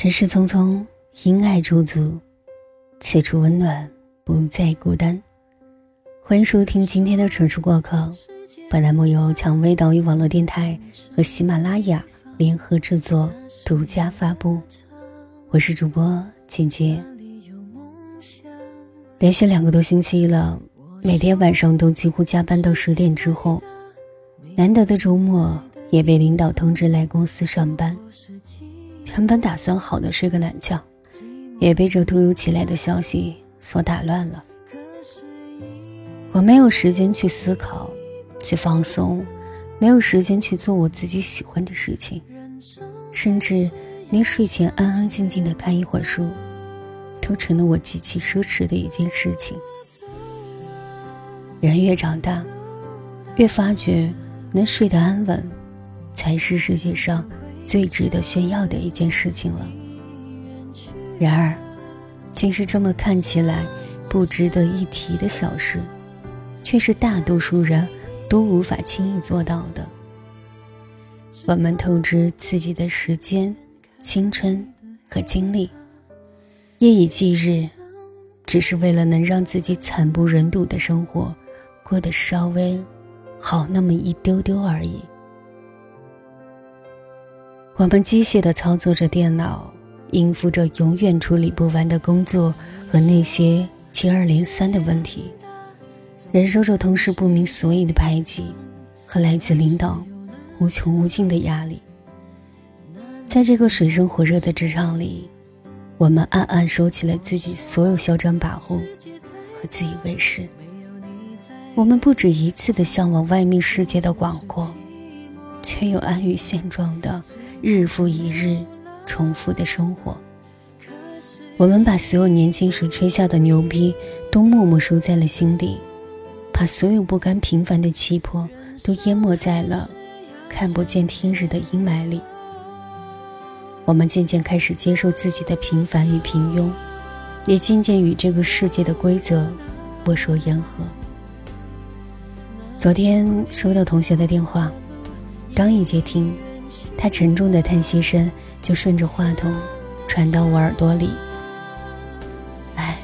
尘世匆匆，因爱驻足，此处温暖，不再孤单。欢迎收听今天的《城市过客》，本栏目由蔷薇岛屿网络电台和喜马拉雅联合制作，独家发布。我是主播简洁。连续两个多星期了，每天晚上都几乎加班到十点之后，难得的周末也被领导通知来公司上班。原本打算好的睡个懒觉，也被这突如其来的消息所打乱了。我没有时间去思考，去放松，没有时间去做我自己喜欢的事情，甚至连睡前安安静静的看一会儿书，都成了我极其奢侈的一件事情。人越长大，越发觉能睡得安稳，才是世界上。最值得炫耀的一件事情了。然而，竟是这么看起来不值得一提的小事，却是大多数人都无法轻易做到的。我们透支自己的时间、青春和精力，夜以继日，只是为了能让自己惨不忍睹的生活过得稍微好那么一丢丢而已。我们机械地操作着电脑，应付着永远处理不完的工作和那些接二连三的问题，忍受着同事不明所以的排挤和来自领导无穷无尽的压力。在这个水深火热的职场里，我们暗暗收起了自己所有嚣张跋扈和自以为是。我们不止一次地向往外面世界的广阔，却又安于现状的。日复一日，重复的生活。我们把所有年轻时吹下的牛逼都默默收在了心底，把所有不甘平凡的气魄都淹没在了看不见天日的阴霾里。我们渐渐开始接受自己的平凡与平庸，也渐渐与这个世界的规则握手言和。昨天收到同学的电话，刚一接听。他沉重的叹息声就顺着话筒传到我耳朵里。哎，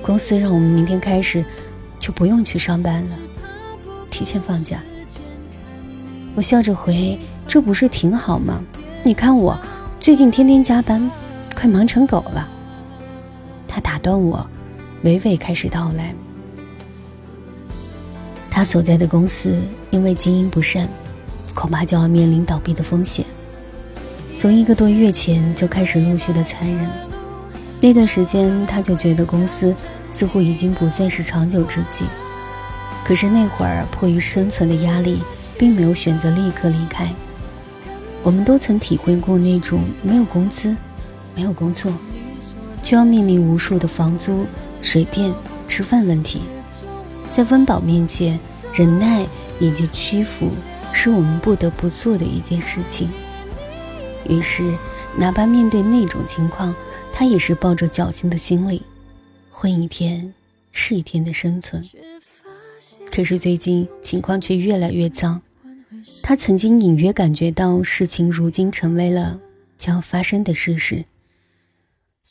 公司让我们明天开始就不用去上班了，提前放假。我笑着回：“这不是挺好吗？你看我最近天天加班，快忙成狗了。”他打断我，娓娓开始道来：他所在的公司因为经营不善。恐怕就要面临倒闭的风险。从一个多月前就开始陆续的裁人，那段时间他就觉得公司似乎已经不再是长久之计。可是那会儿迫于生存的压力，并没有选择立刻离开。我们都曾体会过那种没有工资、没有工作，就要面临无数的房租、水电、吃饭问题，在温饱面前，忍耐以及屈服。是我们不得不做的一件事情。于是，哪怕面对那种情况，他也是抱着侥幸的心理，混一天是一天的生存。可是最近情况却越来越糟，他曾经隐约感觉到事情如今成为了将要发生的事实。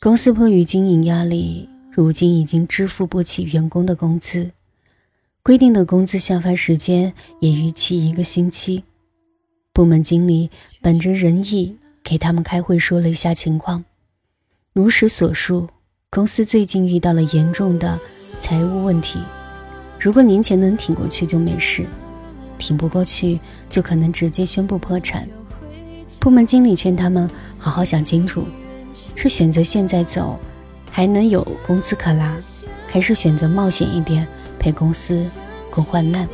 公司迫于经营压力，如今已经支付不起员工的工资。规定的工资下发时间也逾期一个星期，部门经理本着仁义给他们开会说了一下情况，如实所述，公司最近遇到了严重的财务问题，如果年前能挺过去就没事，挺不过去就可能直接宣布破产。部门经理劝他们好好想清楚，是选择现在走，还能有工资可拿，还是选择冒险一点？陪公司共患难，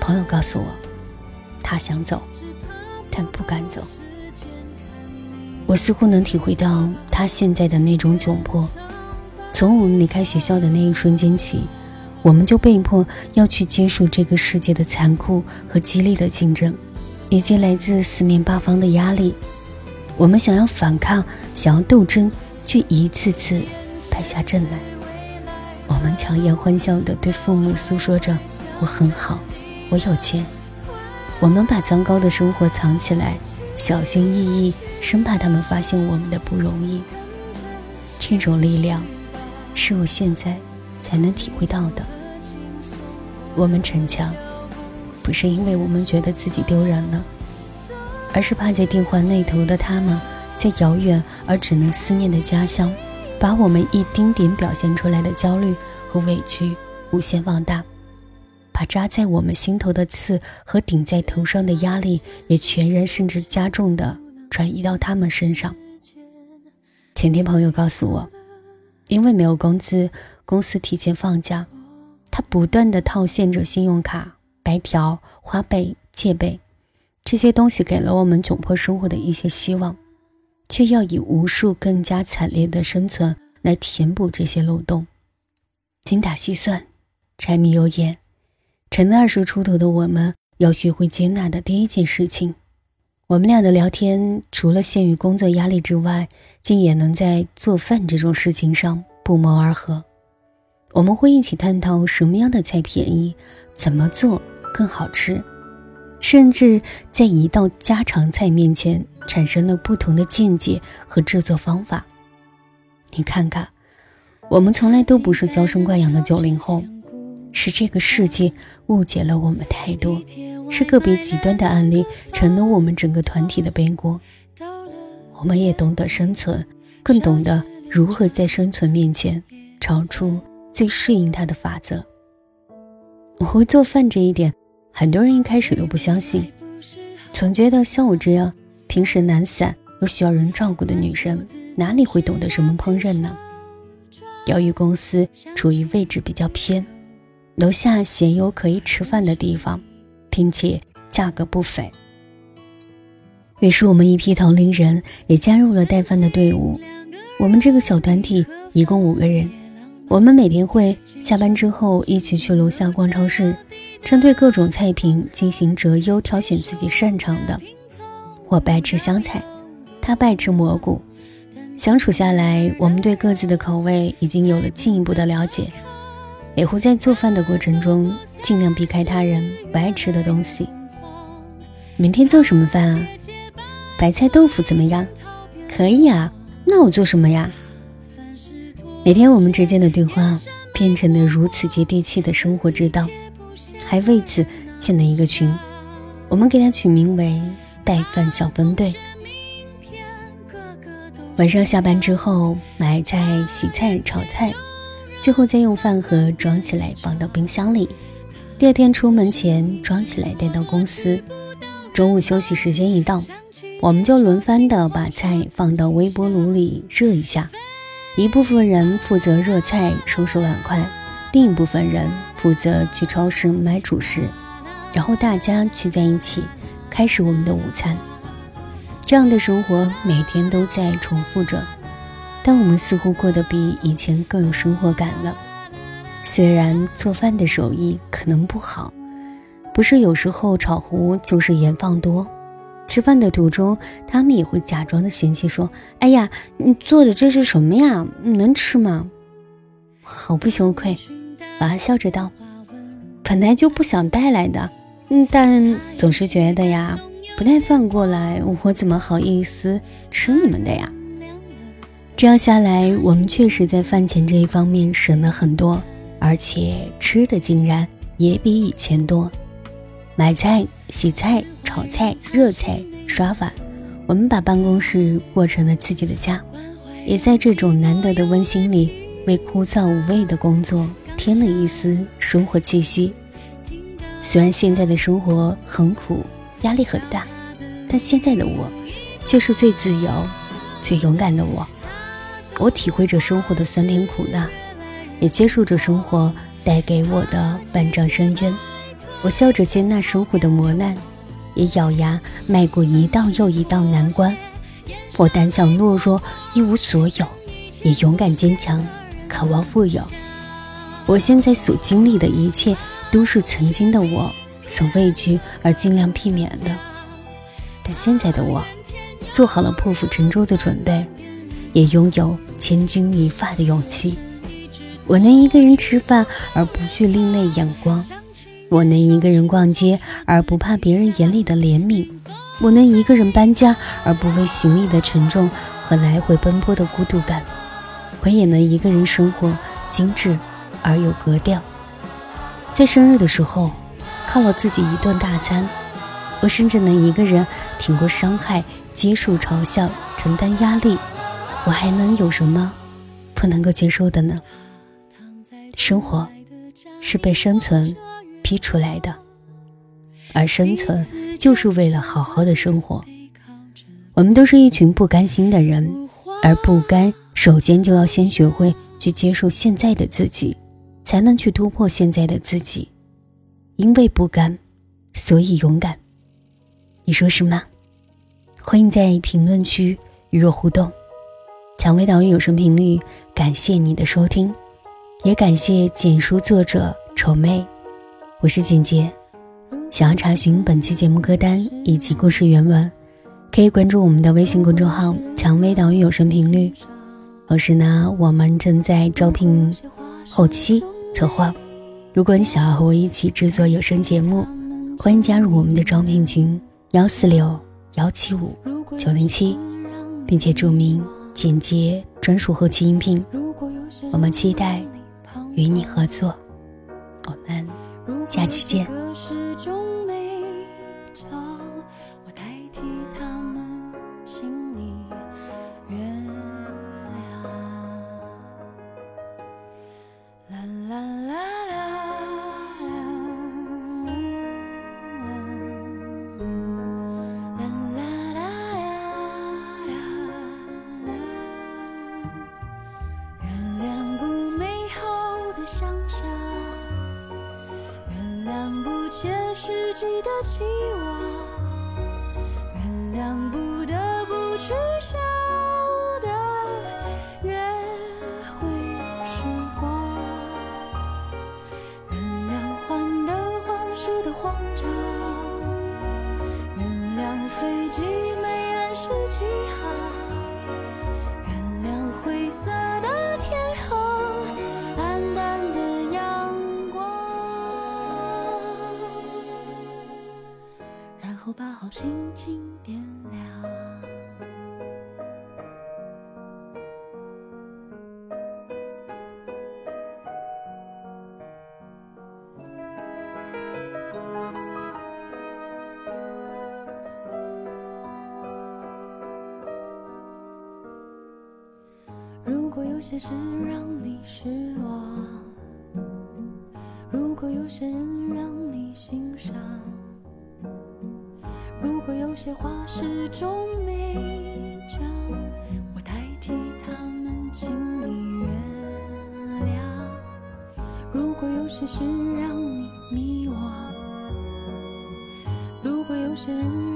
朋友告诉我，他想走，但不敢走。我似乎能体会到他现在的那种窘迫。从我们离开学校的那一瞬间起，我们就被迫要去接受这个世界的残酷和激烈的竞争，以及来自四面八方的压力。我们想要反抗，想要斗争，却一次次败下阵来。我们强颜欢笑地对父母诉说着：“我很好，我有钱。”我们把糟糕的生活藏起来，小心翼翼，生怕他们发现我们的不容易。这种力量，是我现在才能体会到的。我们逞强，不是因为我们觉得自己丢人了，而是怕在电话那头的他们，在遥远而只能思念的家乡，把我们一丁点表现出来的焦虑和委屈无限放大。把扎在我们心头的刺和顶在头上的压力，也全然甚至加重的转移到他们身上。前天朋友告诉我，因为没有工资，公司提前放假，他不断的套现着信用卡、白条、花呗、借呗，这些东西给了我们窘迫生活的一些希望，却要以无数更加惨烈的生存来填补这些漏洞。精打细算，柴米油盐。成了二十出头的我们，要学会接纳的第一件事情。我们俩的聊天，除了限于工作压力之外，竟也能在做饭这种事情上不谋而合。我们会一起探讨什么样的菜便宜，怎么做更好吃，甚至在一道家常菜面前产生了不同的见解和制作方法。你看看，我们从来都不是娇生惯养的九零后。是这个世界误解了我们太多，是个别极端的案例成了我们整个团体的背锅。我们也懂得生存，更懂得如何在生存面前找出最适应它的法则。我会做饭这一点，很多人一开始都不相信，总觉得像我这样平时懒散又需要人照顾的女生，哪里会懂得什么烹饪呢？由于公司处于位置比较偏。楼下鲜有可以吃饭的地方，并且价格不菲。于是我们一批同龄人也加入了带饭的队伍。我们这个小团体一共五个人，我们每天会下班之后一起去楼下逛超市，针对各种菜品进行择优，挑选自己擅长的。我不爱吃香菜，他不爱吃蘑菇。相处下来，我们对各自的口味已经有了进一步的了解。也会在做饭的过程中尽量避开他人不爱吃的东西。明天做什么饭啊？白菜豆腐怎么样？可以啊。那我做什么呀？每天我们之间的对话变成了如此接地气的生活之道，还为此建了一个群，我们给它取名为“带饭小分队”。晚上下班之后，买菜、洗菜、炒菜。最后再用饭盒装起来放到冰箱里，第二天出门前装起来带到公司。中午休息时间一到，我们就轮番的把菜放到微波炉里热一下。一部分人负责热菜、收拾碗筷，另一部分人负责去超市买主食，然后大家聚在一起开始我们的午餐。这样的生活每天都在重复着。但我们似乎过得比以前更有生活感了。虽然做饭的手艺可能不好，不是有时候炒糊就是盐放多。吃饭的途中，他们也会假装的嫌弃说：“哎呀，你做的这是什么呀？能吃吗？”好不羞愧，娃笑着道：“本来就不想带来的，嗯，但总是觉得呀，不带饭过来，我怎么好意思吃你们的呀？”这样下来，我们确实在饭钱这一方面省了很多，而且吃的竟然也比以前多。买菜、洗菜、炒菜、热菜、刷碗，我们把办公室过成了自己的家，也在这种难得的温馨里，为枯燥无味的工作添了一丝生活气息。虽然现在的生活很苦，压力很大，但现在的我，却是最自由、最勇敢的我。我体会着生活的酸甜苦辣，也接受着生活带给我的万丈深渊。我笑着接纳生活的磨难，也咬牙迈过一道又一道难关。我胆小懦弱，一无所有，也勇敢坚强，渴望富有。我现在所经历的一切，都是曾经的我所畏惧而尽量避免的。但现在的我，做好了破釜沉舟的准备。也拥有千钧一发的勇气。我能一个人吃饭而不惧另类眼光，我能一个人逛街而不怕别人眼里的怜悯，我能一个人搬家而不为行李的沉重和来回奔波的孤独感，我也能一个人生活精致而有格调。在生日的时候，犒劳自己一顿大餐，我甚至能一个人挺过伤害、接受嘲笑、承担压力，我还能有什么不能够接受的呢？生活是被生存。逼出来的，而生存就是为了好好的生活。我们都是一群不甘心的人，而不甘，首先就要先学会去接受现在的自己，才能去突破现在的自己。因为不甘，所以勇敢。你说是吗？欢迎在评论区与我互动。蔷薇岛屿有声频率，感谢你的收听，也感谢简书作者丑妹。我是简洁，想要查询本期节目歌单以及故事原文，可以关注我们的微信公众号“蔷薇岛屿有声频率”。同时呢，我们正在招聘后期策划。如果你想要和我一起制作有声节目，欢迎加入我们的招聘群：幺四六幺七五九零七，并且注明“简洁专属后期音频”。我们期待与你合作。我们。下期见。期望，原谅不后把好心情点亮。如果有些事让你失望，如果有些人有些话始终没讲，我代替他们，请你原谅。如果有些事让你迷惘，如果有些人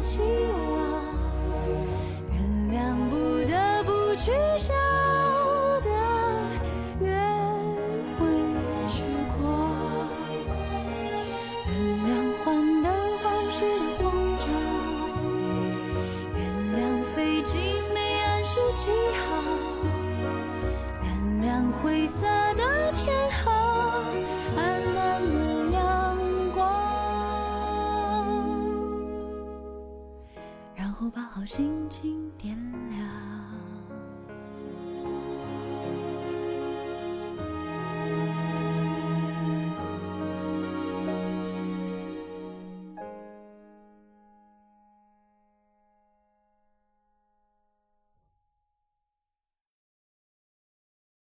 情心情点亮。